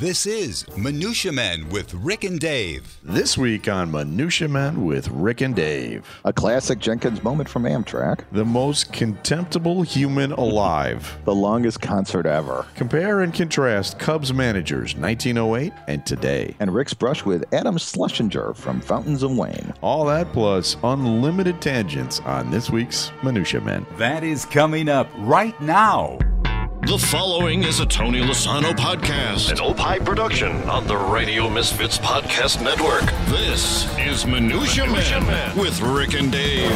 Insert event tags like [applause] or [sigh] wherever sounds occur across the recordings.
This is Minutia Men with Rick and Dave. This week on Minutia Men with Rick and Dave. A classic Jenkins moment from Amtrak. The most contemptible human alive. The longest concert ever. Compare and contrast Cubs managers 1908 and today. And Rick's brush with Adam Schlesinger from Fountains of Wayne. All that plus unlimited tangents on this week's Minutia Men. That is coming up right now. The following is a Tony Lasano podcast, an Opie production on the Radio Misfits Podcast Network. This is Minutia, Minutia Man, with Rick and Dave.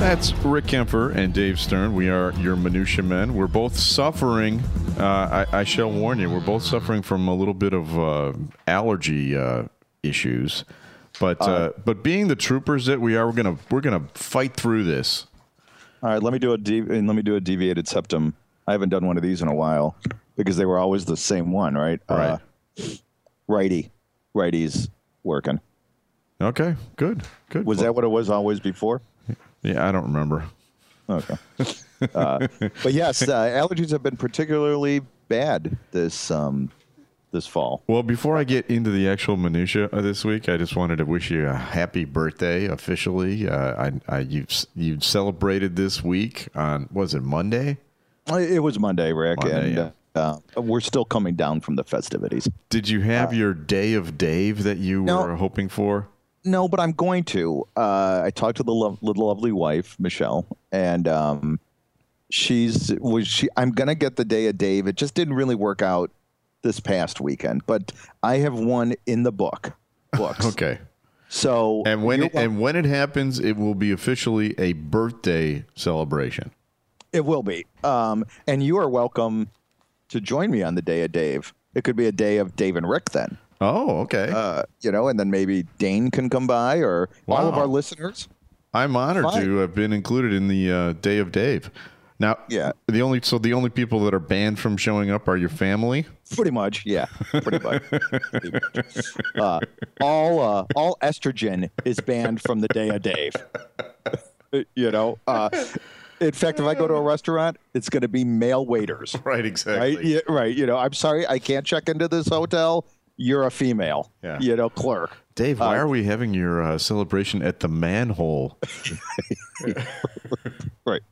That's Rick Kaempfer and Dave Stern. We are your Minutia Men. We're both suffering. Uh, I, I, shall warn you, we're both suffering from a little bit of uh, allergy uh, issues. But uh, but being the troopers that we are, we're gonna we're gonna fight through this. All right, let me do a de- let me do a deviated septum. I haven't done one of these in a while because they were always the same one, right? Right. Uh, righty, righty's working. Okay, good, good. Was that what it was always before? Yeah, I don't remember. Okay. uh, but yes, uh, allergies have been particularly bad this um, this fall. Well, before I get into the actual minutia of this week, I just wanted to wish you a happy birthday officially. Uh, I, I you you celebrated this week on was it Monday? It was Monday, Rick, Monday, and yeah. uh, we're still coming down from the festivities. Did you have your day of Dave that you No. were hoping for? No, but I'm going to. Uh, I talked to the lo- little lovely wife, Michelle, and um, she's was she. I'm gonna get the day of Dave. It just didn't really work out this past weekend, but I have one in the book. Books. [laughs] Okay. So And when it, and when it happens, it will be officially a birthday celebration. It will be. Um, and you are welcome to join me on the day of Dave. It could be a day of Dave and Rick then. Oh, okay. Uh, you know, and then maybe Dane can come by or all of our listeners. I'm honored fine. to have been included in the uh, Day of Dave. Now, Yeah. the only so the only people that are banned from showing up are your family. Pretty much, yeah. Pretty much. Pretty [laughs] much. Uh, all uh, all estrogen is banned from the day of Dave. [laughs] you know. Uh, in fact, if I go to a restaurant, it's going to be male waiters. [laughs] Right, exactly. Right, yeah, right. You know, I'm sorry, I can't check into this hotel. You're a female. Yeah. You know, clerk. Dave, why are we having your uh, celebration at the manhole? [laughs] Right.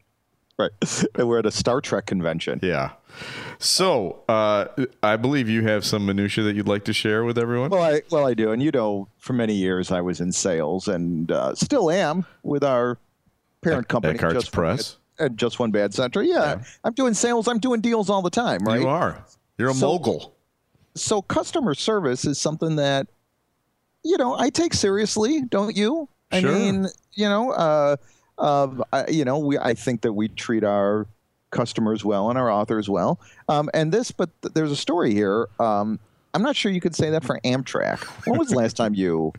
Right. And we're at a Star Trek convention. yeah. So, uh, I believe you have some minutia that you'd like to share with everyone. Well, I well I do, and you know, for many years I was in sales, and uh, still am with our parent Ec- company, Eckhartz Just Press? Bad- and Just One Bad Century. Yeah, I'm doing sales. I'm doing deals all the time, right? You are. You're a So- mogul. So customer service is something that you know I take seriously, don't you? I Sure. mean, you know, uh, uh, you know, we I think that we treat our customers well and our authors well. Um, and this, but th- there's a story here. Um, I'm not sure you could say that for Amtrak. When was the last time you?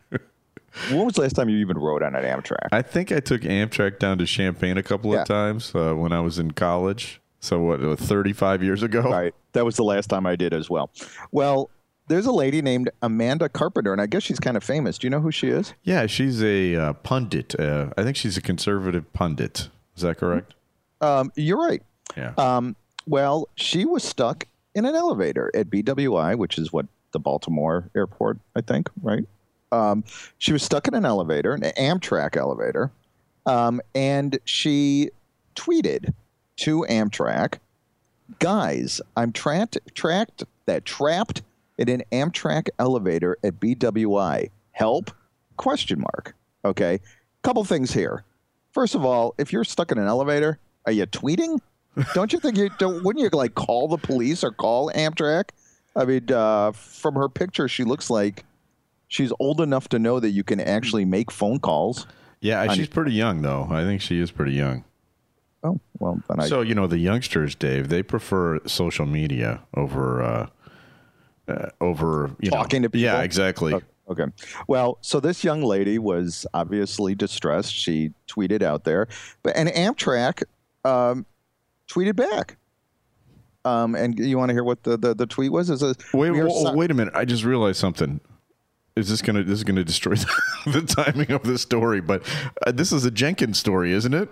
When was the last time you even rode on an Amtrak? I think I took Amtrak down to Champaign a couple Yeah. of times uh, when I was in college. So what, uh, 35 years ago? Right. That was the last time I did as well. Well, there's a lady named Amanda Carpenter, and I guess she's kind of famous. Do you know who she is? Yeah, she's a uh, pundit. Uh, I think she's a conservative pundit. Is that correct? Um, you're right. Yeah. Um, well, she was stuck in an elevator at BWI, which is what the Baltimore airport, I think, right? Um, she was stuck in an elevator, an Amtrak elevator, um, and she tweeted to Amtrak, "Guys, I'm trapped, trapped, that trapped in an Amtrak elevator at BWI. Help?" Question mark. Okay, couple things here. First of all, if you're stuck in an elevator, are you tweeting? don't you think you don't? Wouldn't you like call the police or call Amtrak? I mean, uh, from her picture, she looks like she's old enough to know that you can actually make phone calls. yeah, she's pretty young, though. I think she is pretty young. Oh well, then I So, you know, the youngsters, Dave, they prefer social media over, uh, uh, over, you Talking know. to people? Yeah, exactly. Okay. Okay. Well, so this young lady was obviously distressed. She tweeted out there, but and Amtrak um, tweeted back. Um, and you want to hear what the, the, the tweet was? Is a Wait, we are so- wait a minute. I just realized something. Is this gonna this is gonna destroy [laughs] the timing of the story? But uh, this is a Jenkins story, isn't it?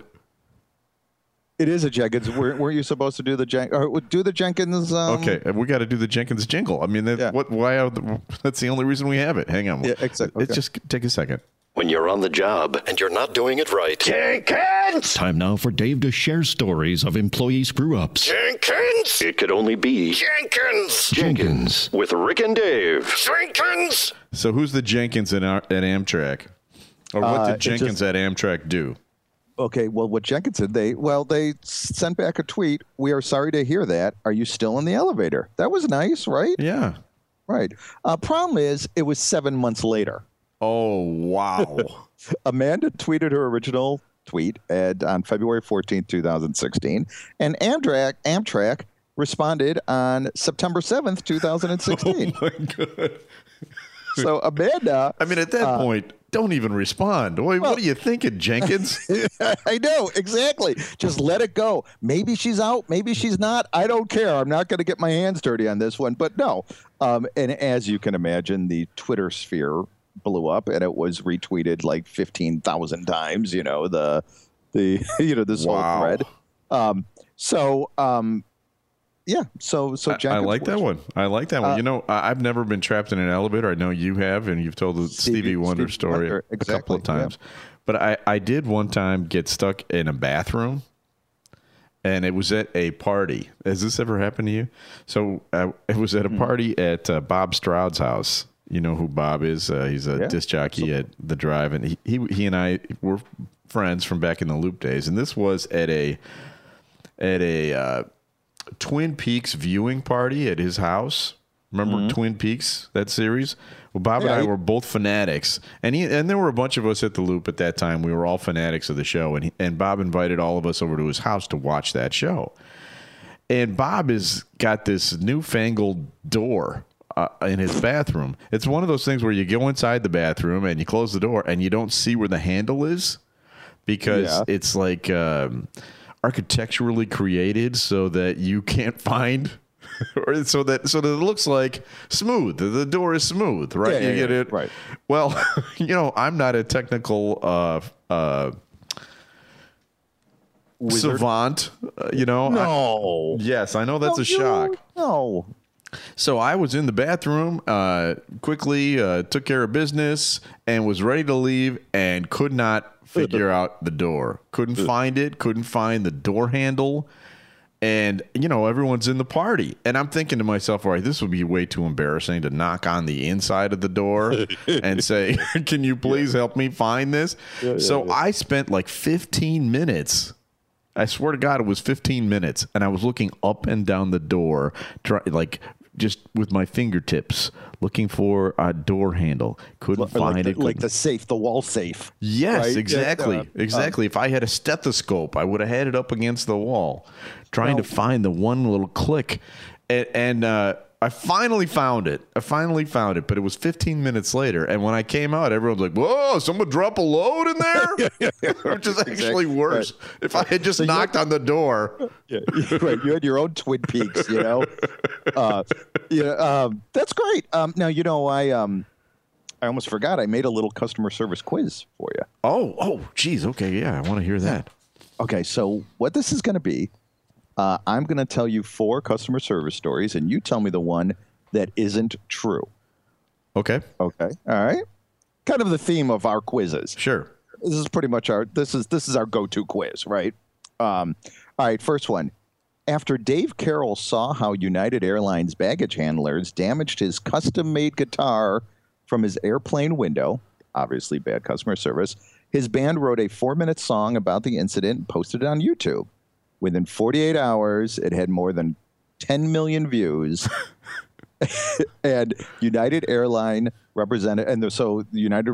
It is a Jenkins. Weren't, weren't you supposed to do the Jen- or do the Jenkins? Um, Okay, we got to do the Jenkins jingle. I mean, that, Yeah. what? Why? Are the, that's the only reason we have it. Hang on. Yeah, exactly. It Okay. just take a second. When you're on the job and you're not doing it right. Jenkins! Time now for Dave to share stories of employee screw ups. Jenkins! It could only be Jenkins! Jenkins. With Rick and Dave. Jenkins! So who's the Jenkins at, our- at Amtrak? Or what Uh, did it Jenkins just- at Amtrak do? Okay, well, what Jenkins did, they well, they sent back a tweet. We are sorry to hear that. Are you still in the elevator? That was nice, right? Yeah. Right. Uh, problem is, it was seven months later. Oh wow. [laughs] Amanda tweeted her original tweet at, on February 14th, 2016, and Amtrak Amtrak responded on September 7th, 2016. [laughs] Oh My God. [laughs] so Amanda, I mean, at that point, don't even respond. Wait, what are you thinking, Jenkins? [laughs] I know exactly. Just let it go. Maybe she's out. Maybe she's not. I don't care. I'm not going to get my hands dirty on this one. But no. Um, and as you can imagine, the Twitter sphere blew up, and it was retweeted like 15,000 times. You know the the [laughs] you know this Wow. whole thread. Um, so um, yeah. So so I, I like that one. I like that one. you know, I, I've never been trapped in an elevator. I know you have, and you've told the Stevie, Stevie- Wonder Stevie story Wonder, a couple of exactly, yeah. times. But I, I did one time get stuck in a bathroom, and it was at a party. Has this ever happened to you? So uh, [laughs] it was at a Hmm. party at uh, Bob Stroud's house. You know who Bob is? Uh, he's a Yeah. disc jockey at the Drive, and he, he he and I were friends from back in the Loop days. And this was at a at a uh, Twin Peaks viewing party at his house. Remember Twin Peaks that series? Well, Bob and Mm-hmm. I he- were both fanatics, and he and there were a bunch of us at the Loop at that time. We were all fanatics of the show, and he, and Bob invited all of us over to his house to watch that show. And Bob has got this newfangled door uh, in his bathroom. It's one of those things where you go inside the bathroom and you close the door and you don't see where the handle is because Yeah. it's like um, architecturally created so that you can't find. [laughs] Or so that so that it looks like smooth. The, door is smooth, right? Yeah, yeah, you get yeah, it, right. Well, [laughs] you know, I'm not a technical uh, uh, savant. Uh, you know, I- No. yes, I know that's No, a shock. you- No. So I was in the bathroom, uh, quickly uh, took care of business, and was ready to leave, and could not figure out the door. Couldn't find it. Couldn't find the door handle. And you know everyone's in the party, and I'm thinking to myself, all right, this would be way too embarrassing to knock on the inside of the door [laughs] and say, [laughs] "Can you please help me find this?" so I spent like 15 minutes I swear to God, it was 15 minutes, and I was looking up and down the door, try, like just with my fingertips, looking for a door handle. Couldn't find the, it. like couldn't- the safe, the wall safe. yes, right? exactly, Yeah, uh, exactly. if I had a stethoscope, I would have had it up against the wall, trying to find the one little click, and, and uh, I finally found it. I finally found it, but it was 15 minutes later, and when I came out, everyone's like, "Whoa, someone drop a load in there," [laughs] which is actually worse. If I had just knocked on the door. Yeah, right. [laughs] You had your own Twin Peaks, you know. Uh, yeah, um, that's great. Um, now you know I um, I almost forgot. I made a little customer service quiz for you. Oh, oh, geez. Okay, yeah, I want to hear that. Okay, so what this is going to be, uh, I'm going to tell you four customer service stories, and you tell me the one that isn't true. Okay, Okay, all right. Kind of the theme of our quizzes. sure. this is pretty much our this is this is our go-to quiz, right? Um, all right, first one. After Dave Carroll saw how United Airlines baggage handlers damaged his custom-made guitar from his airplane window, obviously bad customer service, his band wrote a four-minute song about the incident and posted it on YouTube. Within 48 hours, it had more than 10 million views. [laughs] and United Airline represented, and so United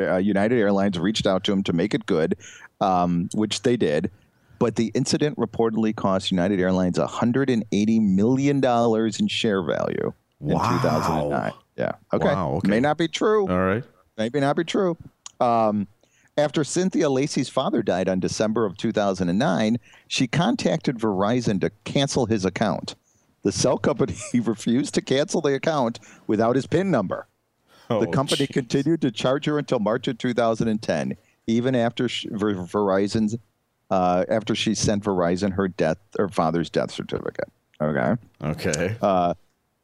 uh, United Airlines reached out to him to make it good, um, which they did. But the incident reportedly cost United Airlines 180 million dollars in share value in 2009. Yeah. Okay. Wow, okay. May not be true. All right. Maybe not be true. Um, after Cynthia Lacey's father died on December of 2009, she contacted Verizon to cancel his account. The cell company [laughs] refused to cancel the account without his PIN number. the Oh, company geez. continued to charge her until March of 2010, even after Verizon's uh, after she sent Verizon her death, her father's death certificate. Okay. Okay. Uh,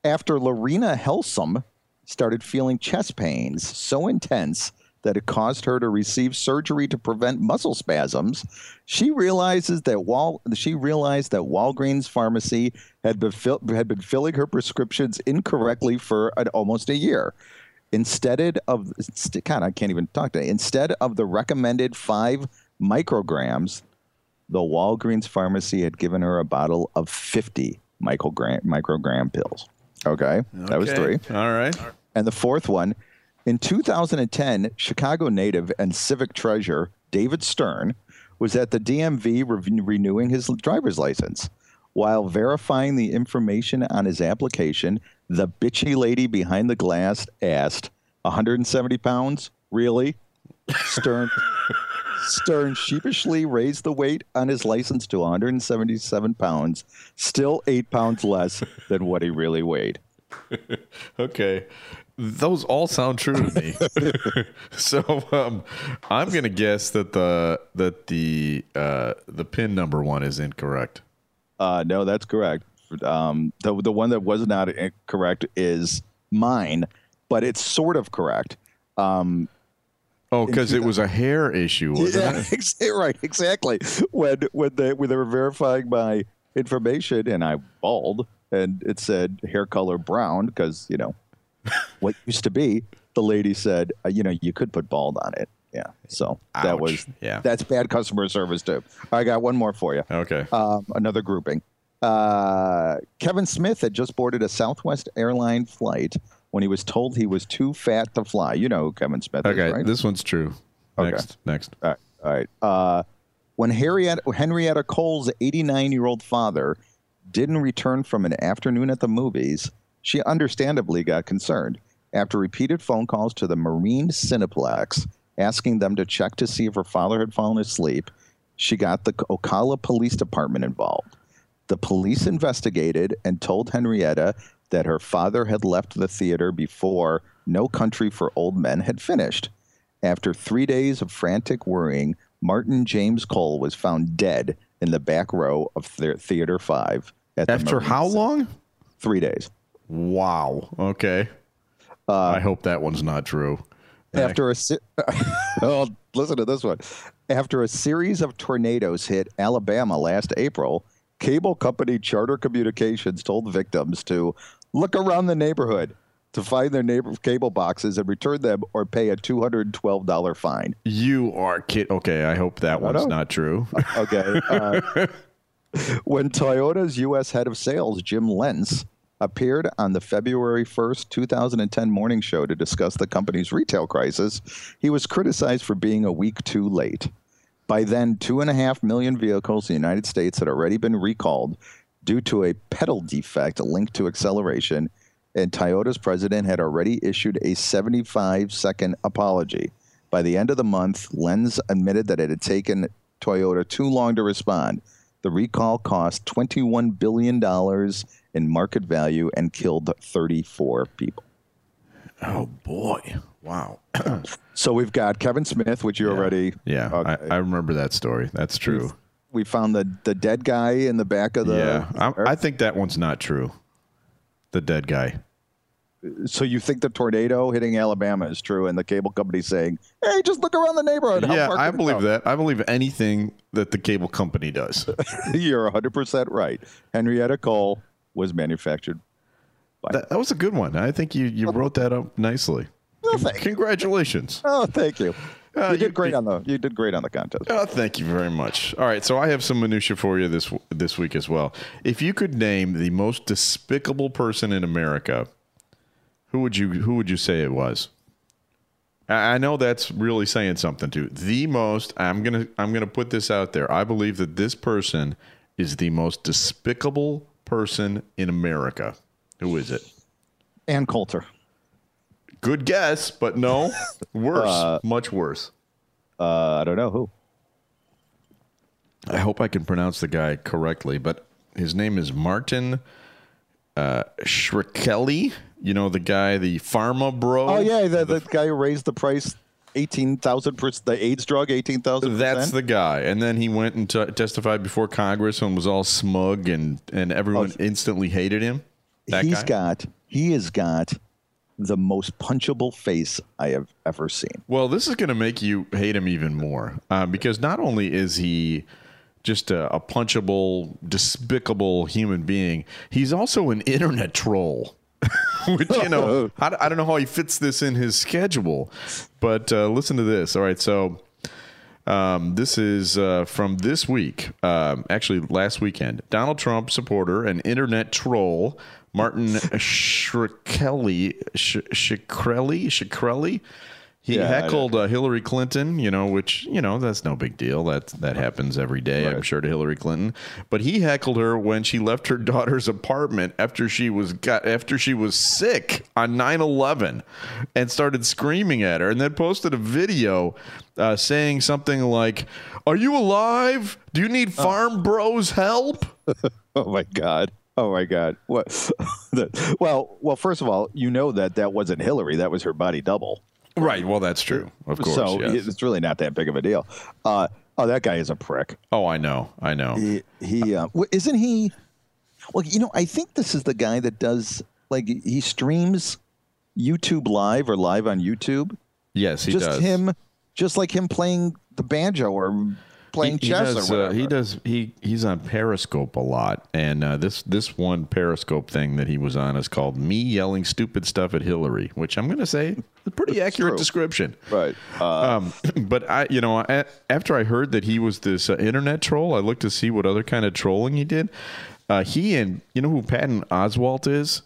after Lorena Helsum started feeling chest pains so intense that it caused her to receive surgery to prevent muscle spasms, she realizes that Wal she realized that Walgreens pharmacy had been fill, had been filling her prescriptions incorrectly for an, almost a year. Instead of God, I can't even talk to instead of the recommended five micrograms, the Walgreens pharmacy had given her a bottle of fifty microgram microgram pills. Okay, that was three. All right. And the fourth one, in 2010, Chicago native and civic treasure David Stern was at the DMV re- renewing his driver's license. While verifying the information on his application, the bitchy lady behind the glass asked, 170 pounds? Really? Stern. Stern sheepishly raised the weight on his license to 177 pounds, still eight pounds less than what he really weighed. [laughs] Okay. Those all sound true to me. [laughs] so um, I'm going to guess that the that the uh, the pin number one is incorrect. Uh, no, that's correct. Um, the the one that was not correct is mine, but it's sort of correct. Um, Oh, because it was a hair issue, wasn't yeah, it? [laughs] right, exactly. When when they when they were verifying my information and I bald and it said hair color brown because you know what used to be, the lady said, uh, you know, you could put bald on it. Yeah, so that was Yeah. that's bad customer service too. I got one more for you. Okay. um, another grouping. Uh, Kevin Smith had just boarded a Southwest airline flight when he was told he was too fat to fly. You know who Kevin Smith Okay. is, right? This one's true. Okay. Next. Next. all right. All right. Uh, when Harriet, Henrietta Cole's 89 year old father didn't return from an afternoon at the movies, she understandably got concerned. After repeated phone calls to the Marine Cineplex asking them to check to see if her father had fallen asleep, she got the Ocala Police Department involved. The police investigated and told Henrietta that her father had left the theater before No Country for Old Men had finished. After three days of frantic worrying, Martin James Cole was found dead in the back row of the- Theater 5. At After how long? Three days. Wow. Okay. Uh, I hope that one's not true. After a se- [laughs] oh, listen to this one. After a series of tornadoes hit Alabama last April, cable company Charter Communications told victims to look around the neighborhood to find their neighbor cable boxes and return them or pay a $212 fine. You are kid. Okay. I hope that one's know. not true. [laughs] Okay. Uh, when Toyota's U.S. head of sales, Jim Lentz, appeared on the February 1st, 2010 morning show to discuss the company's retail crisis, he was criticized for being a week too late. By then, two and a half million vehicles in the United States had already been recalled due to a pedal defect linked to acceleration, and Toyota's president had already issued a 75 second apology. By the end of the month, Lentz admitted that it had taken Toyota too long to respond. The recall cost $21 billion in market value and killed 34 people. oh boy. Wow. So we've got Kevin Smith, which you already. Yeah. Okay. I, I remember that story. That's true. We found the, the dead guy in the back of the. yeah. I'm, I think that one's not true. The dead guy. so you think the tornado hitting Alabama is true, and the cable company saying, "Hey, just look around the neighborhood." How yeah, I believe go?" that. I believe anything that the cable company does. [laughs] You're 100 percent right. Henrietta Cole was manufactured. that, that was a good one. I think you, you oh. wrote that up nicely. Oh, thank you. Congratulations. Oh, thank you. Uh, you did you- great on the. You did great on the contest. Oh, thank you very much. All right, so I have some minutia for you this this week as well. If you could name the most despicable person in America, who would you who would you say it was? I I know that's really saying something too. The most I'm gonna I'm gonna put this out there. I believe that this person is the most despicable person in America. Who is it? Ann Coulter. Good guess, but no, [laughs] worse, much worse. Uh, I don't know who. I hope I can pronounce the guy correctly, but his name is Martin uh, Shkreli. You know the guy, the pharma bro. Oh yeah, the, the guy who raised the price eighteen thousand percent. The AIDS drug, eighteen thousand. That's the guy. And then he went and t- testified before Congress and was all smug and and everyone instantly hated him. That He's guy? got. He has got the most punchable face I have ever seen. Well, this is going to make you hate him even more uh, because not only is he just a, a punchable, despicable human being, he's also an internet troll. [laughs] Which you know, [laughs] I, I don't know how he fits this in his schedule, but uh, listen to this. All right, so um, this is uh, from this week, um, actually last weekend. Donald Trump supporter and internet troll Martin [laughs] Shkreli, Sh- Shkreli, Shkreli. He Yeah, heckled uh, Hillary Clinton, you know, which you know that's no big deal. That that happens every day, I'm sure, to Hillary Clinton. But he heckled her when she left her [laughs] daughter's apartment after she was got after she was sick on 9/11, and started screaming at her, and then posted a video uh, saying something like, "Are you alive? Do you need Farm Bros help?" [laughs] Oh my god. Oh my god. What? [laughs] well, well. First of all, you know that that wasn't Hillary. That was her body double. Right. Well, that's true. Of course. so yes. it's really not that big of a deal. Uh, oh, that guy is a prick. Oh, I know. I know. He, he uh, isn't he? Well, you know, I think this is the guy that does like he streams YouTube live or live on YouTube. Yes, he just does. him, just like him playing the banjo or playing he, he chess does, uh, he does. He he's on Periscope a lot, and uh, this this one Periscope thing that he was on is called "Me Yelling Stupid Stuff at Hillary," which I'm going to say is a pretty accurate true. description. Right. Uh, Um, [clears throat] but I, you know, I, after I heard that he was this uh, internet troll, I looked to see what other kind of trolling he did. Uh, he and you know who Patton Oswalt is,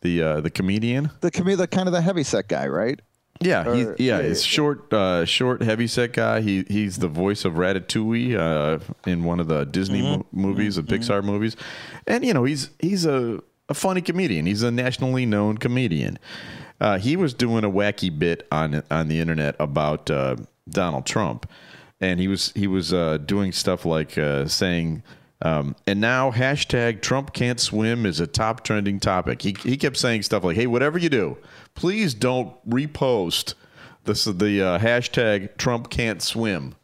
the uh, the comedian. the commi- the kind of the heavyset guy, right? Yeah, he, Or- yeah, yeah, he's yeah. short, uh, short, heavy set guy. He he's the voice of Ratatouille uh, in one of the Disney Mm-hmm. mo- movies, the Pixar movies, and you know he's he's a, a funny comedian. He's a nationally known comedian. Uh, he was doing a wacky bit on on the internet about uh, Donald Trump, and he was he was uh, doing stuff like uh, saying. Um, and now hashtag Trump can't swim is a top trending topic. He, he kept saying stuff like, "Hey, whatever you do, please don't repost this the uh, hashtag Trump can't swim."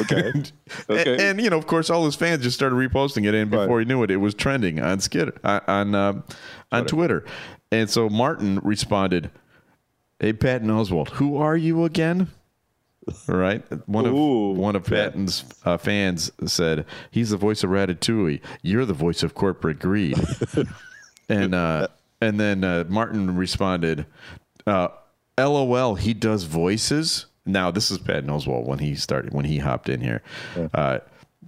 Okay. [laughs] And, Okay. and, you know, of course, all his fans just started reposting it, and before Right. he knew it, it was trending on Skid on on, uh, on Twitter. And so Martin responded, "Hey, Patton Oswalt, who are you again?" Right. One of Ooh. one of Patton's uh, fans said, "He's the voice of Ratatouille. You're the voice of corporate greed." [laughs] and uh, and then uh, Martin responded, uh, "LOL. He does voices." Now this is Patton Oswalt when he started when he hopped in here. Uh,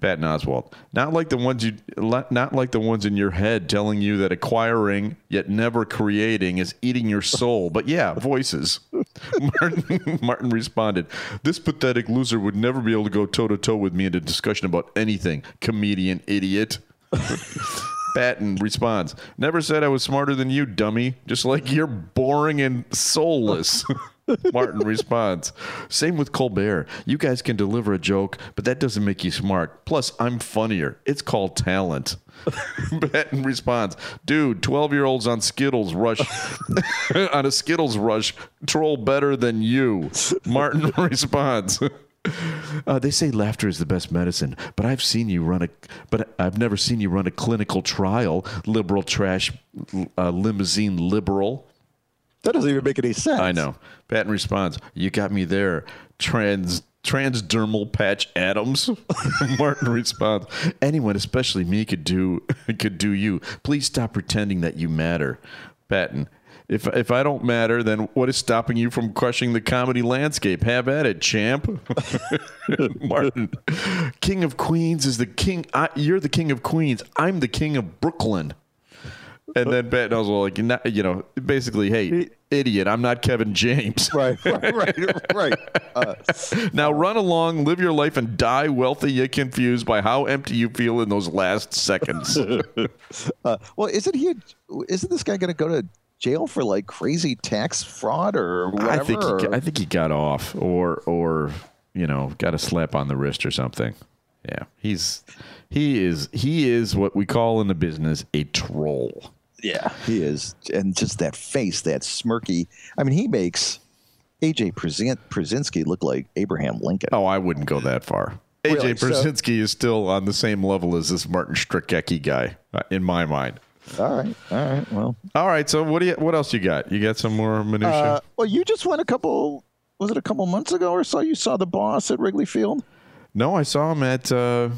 Patton Oswalt, not like the ones you, not like the ones in your head telling you that acquiring yet never creating is eating your soul. But yeah, voices. [laughs] Martin, Martin responded, "This pathetic loser would never be able to go toe to toe with me in a discussion about anything, comedian idiot." [laughs] Patton responds, Never said I was smarter than you, dummy. Just like you're boring and soulless. [laughs] Martin responds, Same with Colbert. You guys can deliver a joke, but that doesn't make you smart. Plus, I'm funnier. It's called talent. [laughs] Patton responds, Dude, 12 year olds on Skittles rush, [laughs] on a Skittles rush, troll better than you. Martin [laughs] responds, uh, they say laughter is the best medicine, but I've seen you run a, but I've never seen you run a clinical trial. Liberal trash, uh, limousine liberal. That doesn't even make any sense. I know. Patton responds, "You got me there." Trans transdermal patch Adams. [laughs] Martin responds, "Anyone, especially me, could do [laughs] could do you. Please stop pretending that you matter." Patton. If, if I don't matter, then what is stopping you from crushing the comedy landscape? Have at it, champ. [laughs] Martin, King of Queens is the king. I, you're the king of Queens. I'm the king of Brooklyn. And then Pat Oswalt, like, not, you know, basically, hey, idiot, I'm not Kevin James. [laughs] Right, right, right, right. [laughs] Uh, Now run along, live your life, and die wealthy yet confused by how empty you feel in those last seconds. [laughs] uh, well, isn't he? Isn't this guy going to go to jail for like crazy tax fraud or whatever? I think he, got- I think he got off, or or you know, got a slap on the wrist or something. Yeah, he's he is he is what we call in the business a troll. Yeah, he is, and just that face, that smirky. I mean, he makes AJ Przin- Pierzynski looked like Abraham Lincoln. Oh, I wouldn't go that far. AJ Really? So- is still on the same level as this Martin Strzelecki guy, uh, in my mind. All right, all right. Well, All right, so what do you? What else you got? You got some more minutia? uh, well, you just went a couple. Was it a couple months ago or so? You saw the boss at Wrigley Field. no, I saw him at uh,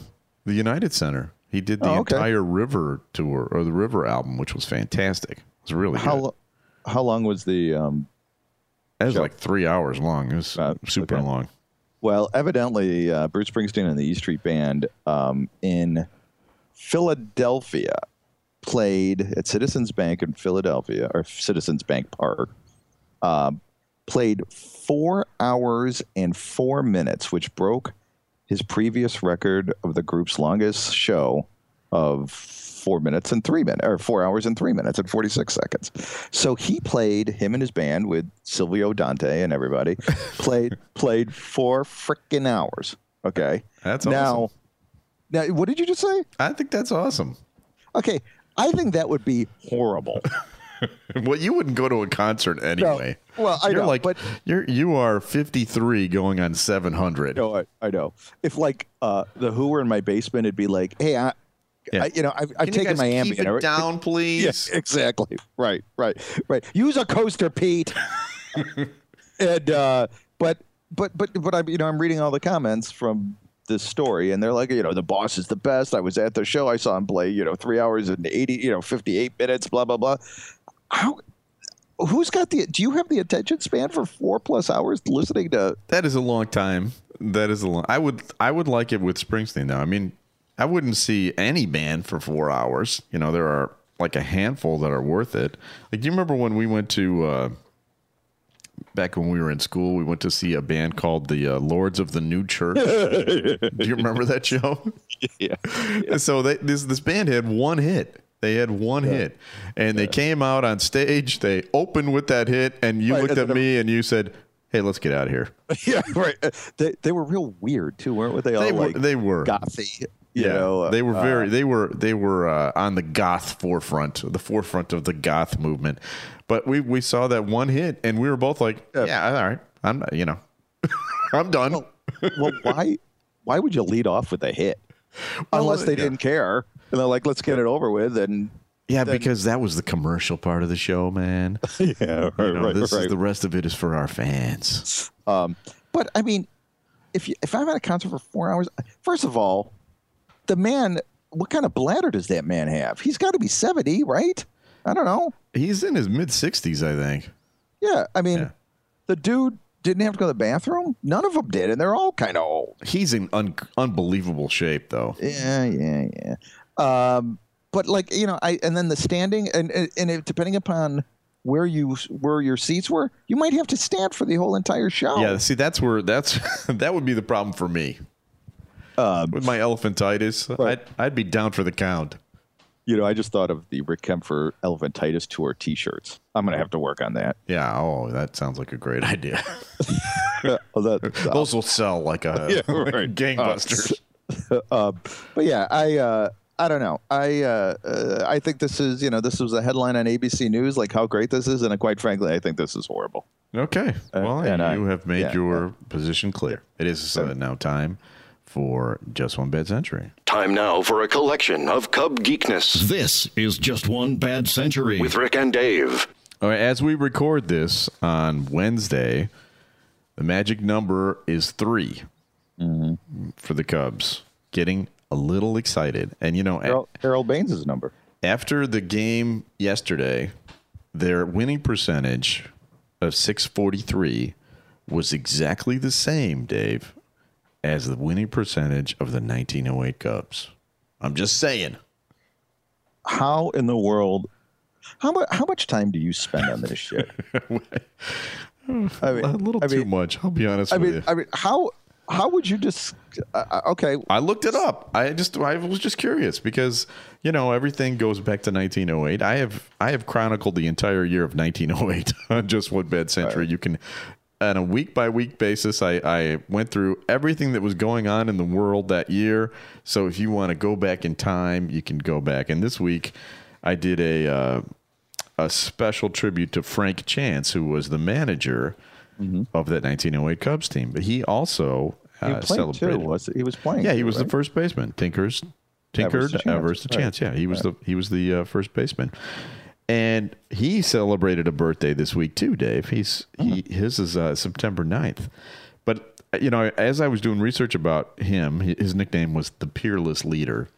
the United Center. He did the Oh, okay. entire River tour or the River album, which was fantastic. It was really How good. lo- how long was the? Um, It was show? like three hours long. It was Uh, super okay. long. well, evidently, uh, Bruce Springsteen and the E Street Band um, in Philadelphia played at Citizens Bank in Philadelphia or Citizens Bank Park. Um, played four hours and four minutes, which broke his previous record of the group's longest show of four minutes and three minutes, or four hours and three minutes and 46 seconds. So he played him and his band with Silvio Dante and everybody [laughs] played played four freaking hours. Okay. That's now. awesome. Now, what did you just say? I think that's awesome. Okay, I think that would be horrible. [laughs] [laughs] Well, you wouldn't go to a concert anyway. Well, I you're know, like but- you're you are 53 going on 700. No, I, I know. If like uh, the Who were in my basement, it'd be like, hey, I, Yeah. I you know, I've, I've you taken my keep Ambien. it down, [laughs] please. Yes, exactly. Right, right, right. Use a coaster, Pete. [laughs] and uh, but but but but I'm you know I'm reading all the comments from this story, and they're like, you know, the boss is the best. I was at the show. I saw him play, you know, three hours and eighty, you know, fifty eight minutes. Blah blah blah. How? Who's got the? Do you have the attention span for four plus hours listening to? That is a long time. That is a long. I would I would like it with Springsteen though. I mean, I wouldn't see any band for four hours. You know, there are like a handful that are worth it. Like, do you remember when we went to uh, back when we were in school? We went to see a band called the uh, Lords of the New Church. [laughs] do you remember that show? Yeah. [laughs] So they, this this band had one hit. They had one hit, and they came out on stage. They opened with that hit, and you Right, looked and at me and you said, "Hey, let's get out of here." [laughs] yeah, right. Uh, They they were real weird too, weren't they? All They were- like they were. gothy. You know, they were uh, very they were they were uh, on the goth forefront, the forefront of the goth movement. But we we saw that one hit, and we were both like, "Yeah, all right, I'm you know, [laughs] I'm done." well, why why would you lead off with a hit? Unless they yeah. didn't care. And they're like, let's get it over with. And yeah, because that was the commercial part of the show, man. [laughs] yeah, You know, this is the rest of it is for our fans. Um, but I mean, if you, if I'm at a concert for four hours, first of all, the man, what kind of bladder does that man have? He's got to be seventy, right? I don't know. He's in his mid sixties, I think. Yeah, I mean, Yeah. the dude didn't have to go to the bathroom. None of them did, and they're all kind of old. He's in un- unbelievable shape, though. Yeah, yeah, yeah. Um, but like you know, I and then the standing and and, depending upon where you where your seats were, you might have to stand for the whole entire show. Yeah, see, that's where that's [laughs] that would be the problem for me with my elephantitis. I'd, I'd be down for the count. You know, I just thought of the Rick Kaempfer Elephantitis Tour T-shirts. I'm gonna have to work on that. Yeah. Oh, that sounds like a great idea. [laughs] oh, that, [laughs] Those will sell like a Yeah, right. gangbusters. uh, but yeah, I uh, I don't know. I uh, uh, I think this is you know this was a headline on ABC News like how great this is, and quite frankly, I think this is horrible. okay. Well, and you I- have made yeah, your position clear. It is uh, now time for just one bad century. Time now for a collection of Cub geekness This is just one bad century. with Rick and Dave. All right, as we record this on Wednesday, the magic number is 3 for the Cubs. Getting a little excited, and you know, Harold, Harold Baines' number. after the game yesterday, their winning percentage of 643 was exactly the same, Dave, as the winning percentage of the 1908 Cubs. I'm just saying. How in the world? How much? How much time do you spend on this shit? [laughs] I mean, A little I too mean, much. I'll be honest I with mean, you. I mean, how how would you just? Uh, uh, okay, I looked it up. I just I was just curious because you know everything goes back to 1908. I have I have chronicled the entire year of 1908 [laughs] on just one bad century. You can on a week by week basis. I I went through everything that was going on in the world that year. So if you want to go back in time, you can go back. And this week, I did a uh, a special tribute to Frank Chance, who was the manager of that 1908 Cubs team. But he also He uh, played too. Was he was playing? Yeah, he was right? the first baseman. Tinkers, tinkered, to chance. Everest to Right. chance. Yeah, he was the he was the uh, first baseman, and he celebrated a birthday this week too. Dave, he's he his is uh, September 9th. But uh, you know, as I was doing research about him, his nickname was the Peerless Leader.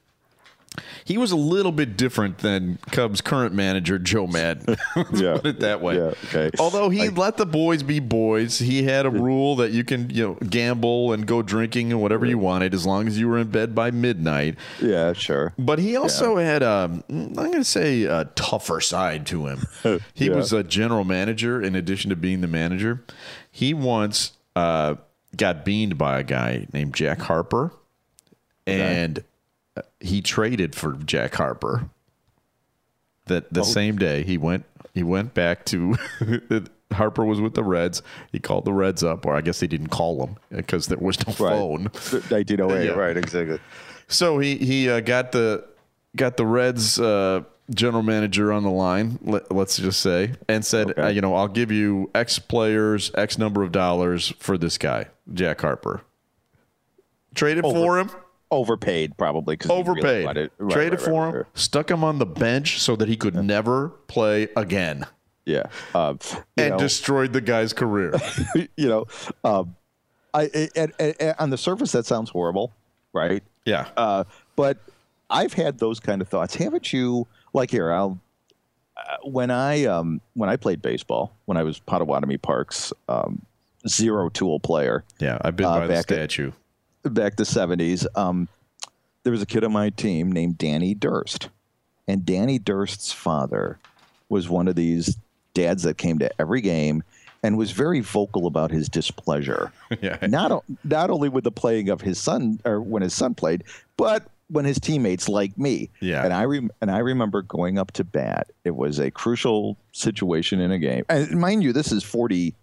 He was a little bit different than Cubs' current manager Joe Maddon. [laughs] [laughs] Let's Yeah. put it that way. Yeah, okay. Although he let the boys be boys, he had a rule that you can you know gamble and go drinking and whatever you wanted as long as you were in bed by midnight. Yeah, sure. But he also had um, I'm going to say a tougher side to him. [laughs] He Yeah. was a general manager in addition to being the manager. He once uh, got beaned by a guy named Jack Harper, and uh, he traded for Jack Harper. That Oh. the same day he went he went back to [laughs] Harper was with the Reds. He called the Reds up, or I guess they didn't call them because there was no Right. phone. 1908. Yeah. Right. Exactly. So he he uh, got the got the Reds uh, general manager on the line. Let, us just say, and said, Okay. uh, you know, I'll give you X players, X number of dollars for this guy, Jack Harper. Traded for him, Overpaid probably because overpaid. Really right, Traded right, for right, him, stuck him on the bench so that he could never play again, Yeah. Um, and know, destroyed the guy's career. [laughs] you know, um, I on the surface that sounds horrible, right? yeah, Uh, but I've had those kind of thoughts. Haven't you? Like here, I'll uh, when I um, when I played baseball when I was Potawatomi Park's um, zero tool player yeah. I've been Uh, by the back at- statue. Back the seventies. Um, there was a kid on my team named Danny Durst, and Danny Durst's father was one of these dads that came to every game and was very vocal about his displeasure. [laughs] Yeah. not not only with the playing of his son or when his son played, but when his teammates like me. Yeah. And I rem- and I remember going up to bat. It was a crucial situation in a game. And mind you, this is 40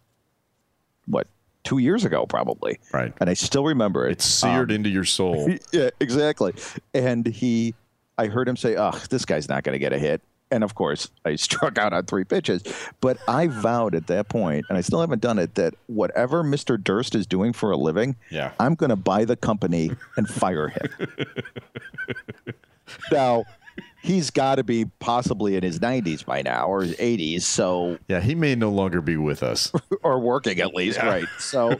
what, 2 years ago probably. Right. And I still remember it. It's seared Um, into your soul. [laughs] yeah, exactly. And he, I heard him say, "Ugh, this guy's not going to get a hit." And of course, I [laughs] struck out on three pitches. But I [laughs] vowed at that point, and I still haven't done it, that whatever Mr. Durst is doing for a living, Yeah. I'm going to buy the company and fire him. now, he's got to be possibly in his 90s by now or his 80s, so Yeah, he may no longer be with us. [laughs] or working at least, right? So,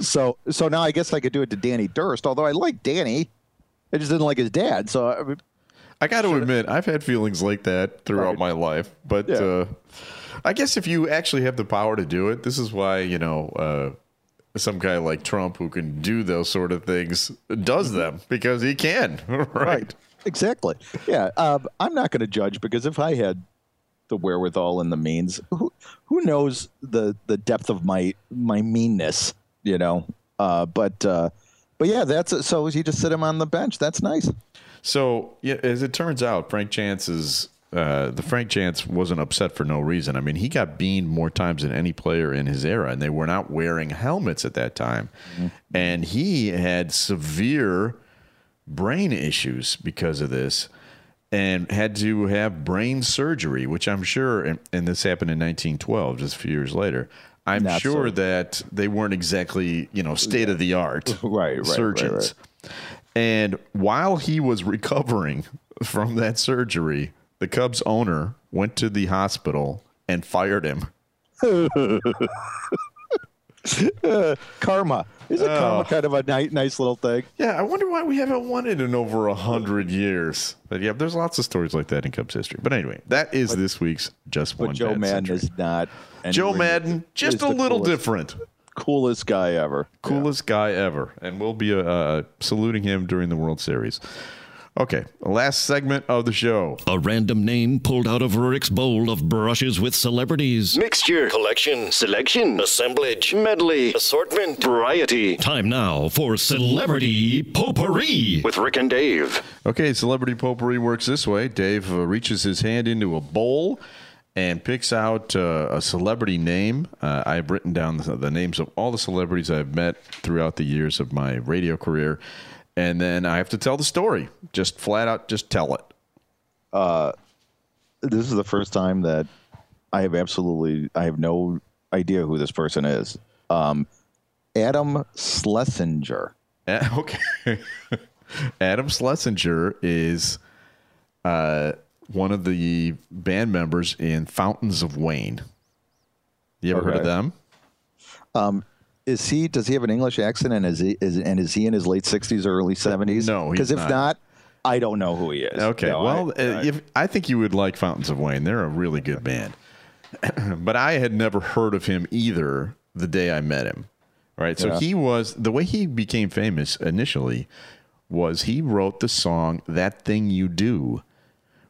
so, so now I guess I could do it to Danny Durst. Although I like Danny, I just didn't like his dad. So I mean, I got to admit, I've had feelings like that throughout Right. my life. But Yeah. uh, I guess if you actually have the power to do it, this is why you know uh, some guy like Trump who can do those sort of things does them because he can. [laughs] right. Exactly. Yeah. Um, I'm not going to judge because if I had the wherewithal and the means, who who knows the the depth of my my meanness, you know? Uh, but uh, but yeah, that's so. You just sit him on the bench. That's nice. So, yeah, as it turns out, Frank Chance's uh, the Frank Chance wasn't upset for no reason. I mean, he got beaned more times than any player in his era, and they were not wearing helmets at that time. And he had severe brain issues because of this and had to have brain surgery, which I'm sure, and, and this happened in 1912, just a few years later. I'm Not sure so. that they weren't exactly, you know, state of the art [laughs] Right, right, right, surgeons. And while he was recovering from that surgery, the Cubs owner went to the hospital and fired him. [laughs] [laughs] Karma. Isn't Oh. karma kind of a nice, nice little thing? Yeah, I wonder why we haven't won it in over a hundred years. But yeah, there's lots of stories like that in Cubs history. But anyway, that is this week's just But one. Joe Maddon Century. is not. Joe Maddon, just a little coolest- different. Coolest guy ever. Coolest guy ever, and we'll be uh, saluting him during the World Series. Okay, last segment of the show. A random name pulled out of Rick's bowl of brushes with celebrities. Mixture, collection, selection, assemblage, medley, assortment, variety. Time now for Celebrity Potpourri. With Rick and Dave. Okay, celebrity potpourri works this way. Dave uh, reaches his hand into a bowl and picks out uh, a celebrity name. Uh, I've written down the, the names of all the celebrities I've met throughout the years of my radio career, and then I have to tell the story. Just flat out, just tell it. This is the first time that I have absolutely. I have no idea who this person is. Um, Adam Schlesinger. Uh, [laughs] okay. Adam Schlesinger is uh, one of the band members in Fountains of Wayne. You ever heard of them? Um, is he? Does he have an English accent? And is he? Is and is he in his late sixties or early seventies? No, because if not. not. I don't know who he is. Okay. No, well, I- uh, I- if, I think you would like Fountains of Wayne. They're a really good band. [clears throat] but I had never heard of him either the day I met him. Right. So Yeah. he was the way he became famous initially was he wrote the song That Thing You Do,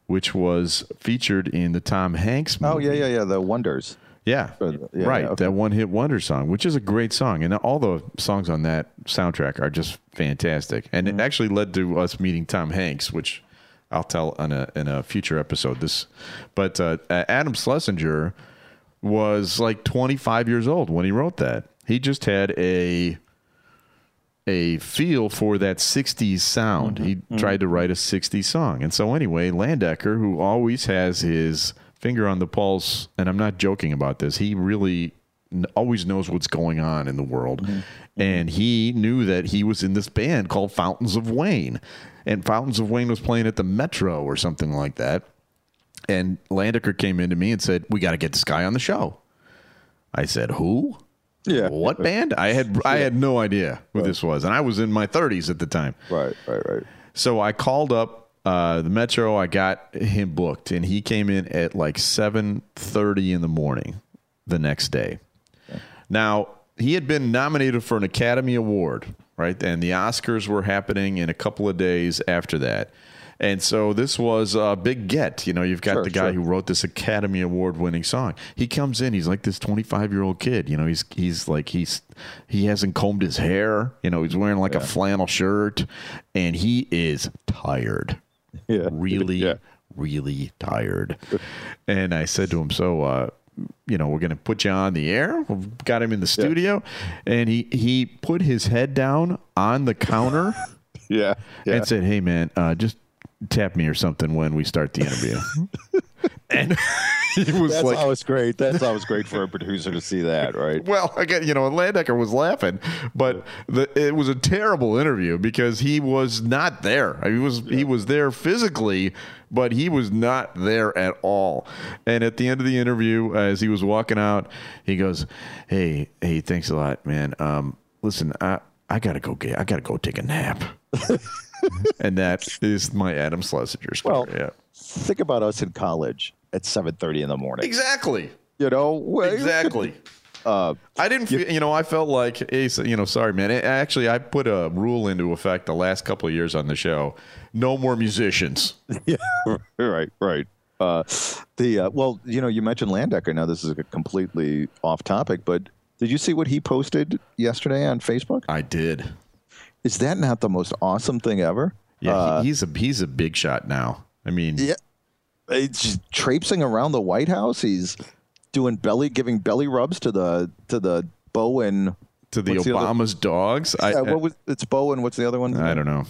which was featured in the Tom Hanks movie. oh yeah, yeah, yeah. The Wonders. Yeah, Uh, yeah, right. okay. That one hit wonder song, which is a great song, and all the songs on that soundtrack are just fantastic. And Mm-hmm. it actually led to us meeting Tom Hanks, which I'll tell in a in a future episode. This, but uh, Adam Schlesinger was like 25 years old when he wrote that. He just had a a feel for that 60s sound. He tried to write a 60s song. And so, anyway, Landecker, who always has his finger on the pulse, and I'm not joking about this, he really n- always knows what's going on in the world. Mm-hmm. Mm-hmm. And he knew that he was in this band called Fountains of Wayne. And Fountains of Wayne was playing at the Metro or something like that. And Landecker came into me and said, We got to get this guy on the show. I said, Who? Yeah. What band? I had I had no idea who this was, and I was in my 30s at the time. Right, right, right. So I called up uh, the Metro. I got him booked, and he came in at like 7:30 in the morning the next day. Now he had been nominated for an Academy Award, right? And the Oscars were happening in a couple of days after that. And so this was a big get. You know, you've got Sure, the guy sure. who wrote this Academy Award winning song. He comes in, he's like this 25 year old kid. You know, he's he's like he's he hasn't combed his hair. You know, he's wearing like a flannel shirt, and he is tired. Yeah. [laughs] Really, Yeah. really tired. And I said to him, So uh, you know, we're gonna put you on the air. We've got him in the studio. And he he put his head down on the counter [laughs] Yeah. Yeah. and said, "Hey, man, uh, just tap me or something when we start the interview." [laughs] and [laughs] he was That's like, always great. That's always great for a [laughs] producer to see that, right? "Well, again, you know, Landecker was laughing, but the, it was a terrible interview because he was not there. I mean, he was he was there physically." But he was not there at all. And at the end of the interview, as he was walking out, he goes, "Hey, hey, thanks a lot, man. Um, listen, I I gotta go get, I gotta go take a nap." [laughs] and that is my Adam Schlesinger story. Well, yeah. Think about us in college at seven thirty in the morning. Exactly. You know, Exactly. Uh, I didn't feel, you know, I felt like, hey, you know, sorry, man. It- actually, I put a rule into effect the last couple of years on the show no more musicians. [laughs] yeah, right, right. Uh, the uh, well, you know, you mentioned Landecker. Now this is a completely off topic, but did you see what he posted yesterday on Facebook? I did. Is that not the most awesome thing ever? Yeah, Uh, he, he's a he's a big shot now. I mean, Yeah. It's just traipsing around the White House. He's doing belly, giving belly rubs to the to the Bowen. to the what's the Obama's dogs. I, Yeah, what was it's Bowen? What's the other one? I don't know.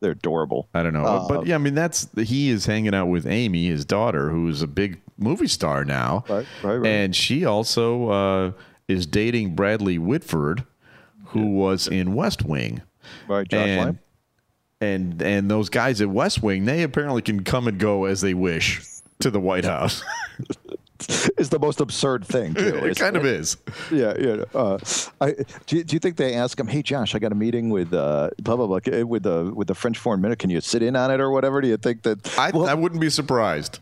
They're adorable. I don't know. Uh, but yeah, I mean, that's he is hanging out with Amy, his daughter, who's a big movie star now. Right, right, right. And she also uh, is dating Bradley Whitford, who was in West Wing. Right, Josh and? And and those guys at West Wing, they apparently can come and go as they wish to the White House. [laughs] It's the most absurd thing. Too. it kind of is. Yeah, yeah. Uh, I, do, you, do you think they ask him, "Hey, Josh, I got a meeting with uh, blah blah blah eh, with the with the French foreign minister. Can you sit in on it or whatever?" Do you think that? I, well, I wouldn't be surprised.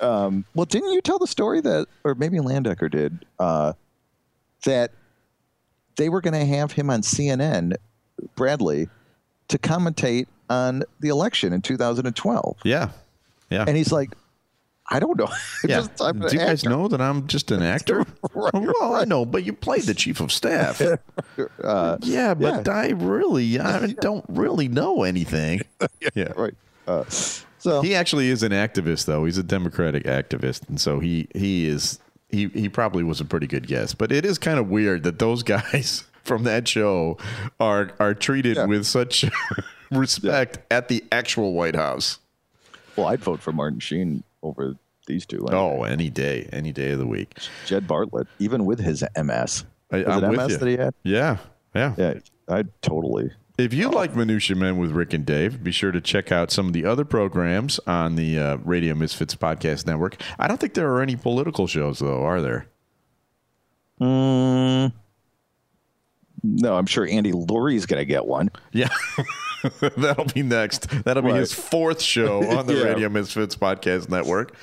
well, didn't you tell the story that, or maybe Landecker did, uh, that they were going to have him on CNN, Bradley, to commentate on the election in 2012, Yeah. Yeah. and he's like, "I don't know. [laughs] yeah. Just- Do you guys know that I'm just an actor? [laughs] Right, [laughs] well, I know, but you played the chief of staff. Uh, yeah, but yeah. I really, I don't really know anything. yeah. right. Uh, so He actually is an activist, though. He's a Democratic activist, and so he he is he he probably was a pretty good guess. But it is kind of weird that those guys from that show are are treated with such respect at the actual White House. well, I'd vote for Martin Sheen over these two. Oh, any day, any day of the week. Jed Bartlet, even with his MS. I, I'm it with MS you. that he had? Yeah, yeah. Yeah, I totally. If you like Minutia Men with Rick and Dave, be sure to check out some of the other programs on the uh, Radio Misfits Podcast Network. I don't think there are any political shows, though, are there? Mm, no, I'm sure Andy Lurie's going to get one. Yeah. [laughs] That'll be next. That'll be Right. his fourth show [laughs] on the Yeah. Radio Misfits Podcast Network.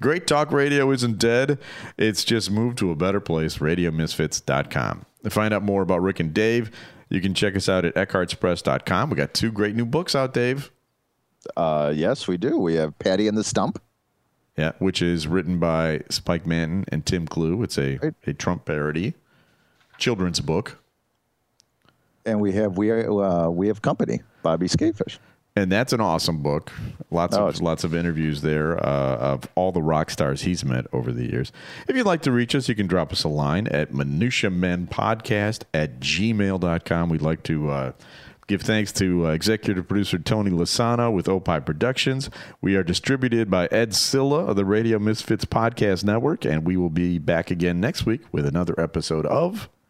Great Talk Radio isn't dead. It's just moved to a better place, radiomisfits.com. To find out more about Rick and Dave, you can check us out at eckhartzpress.com. We got two great new books out, Dave. Uh, yes, we do. We have Patty and the Stump. Yeah, which is written by Spike Manton and Tim Clue. It's a, Right. a Trump parody children's book. And we have we uh, we have company Bobby Skafish. and that's an awesome book. Lots Oh, of lots of interviews there uh, of all the rock stars he's met over the years. If you'd like to reach us, you can drop us a line at minutiamenpodcast at gmail.com. We'd like to uh, give thanks to uh, executive producer Tony Lasano with Opie Productions. We are distributed by Ed Cella of the Radio Misfits Podcast Network, and we will be back again next week with another episode of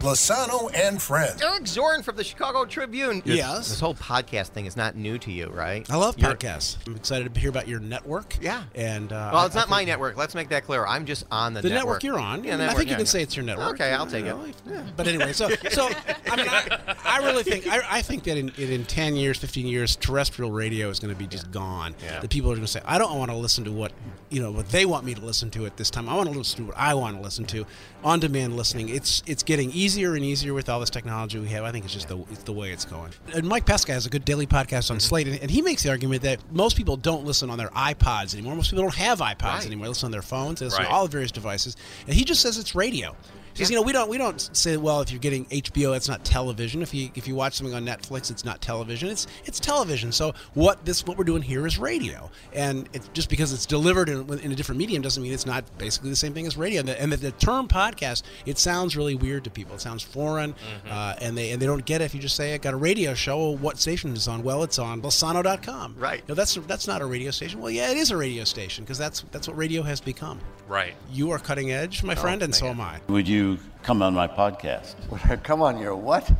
Lasano and Friends. Eric Zorn from the Chicago Tribune. Yes. This whole podcast thing is not new to you, right? I love You're- podcasts. I'm excited to hear about your network. Yeah. And uh, Well, it's I- I not my network. Let's make that clear. I'm just on the, The network you're on. Yeah, I, I network, think you can yeah. say it's your network. Okay, I'll take You it. know, yeah. But anyway, so [laughs] so I mean, I, I really think I, I think that in, in in 10 years, 15 years, terrestrial radio is going to be just gone. Yeah. The people are going to say, I don't want to listen to what you know what they want me to listen to at this time. I want to listen to what I want to listen to. On demand listening, it's it's getting easier and easier with all this technology we have. I think it's just the it's the way it's going. And Mike Pesca has a good daily podcast Mm-hmm. on Slate, and, and he makes the argument that most people don't listen on their iPods anymore. Most people don't have iPods Right. anymore. They listen on their phones. They listen Right. to all the various devices, and he just says it's radio. He says, you know, we don't we don't say, well, if you're getting HBO, it's not television. If you if you watch something on Netflix, it's not television. It's it's television. So what this what we're doing here is radio, and it's just because it's delivered in, in a different medium doesn't mean it's not basically the same thing as radio. And the, and the, the term podcast, it sounds really weird to people. It sounds foreign, uh, and they and they don't get it if you just say I got a radio show. What station is on? Well, it's on Bolsano.com. Right. No, that's that's not a radio station. Well, yeah, it is a radio station because that's that's what radio has become. Right. You are cutting edge, my friend, and so am I. Would you come on my podcast? [laughs] Come on, your what?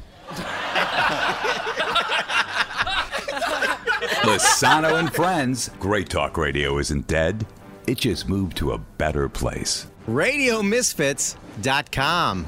Lasano and Friends. Great Talk Radio isn't dead. It just moved to a better place. RadioMisfits.com.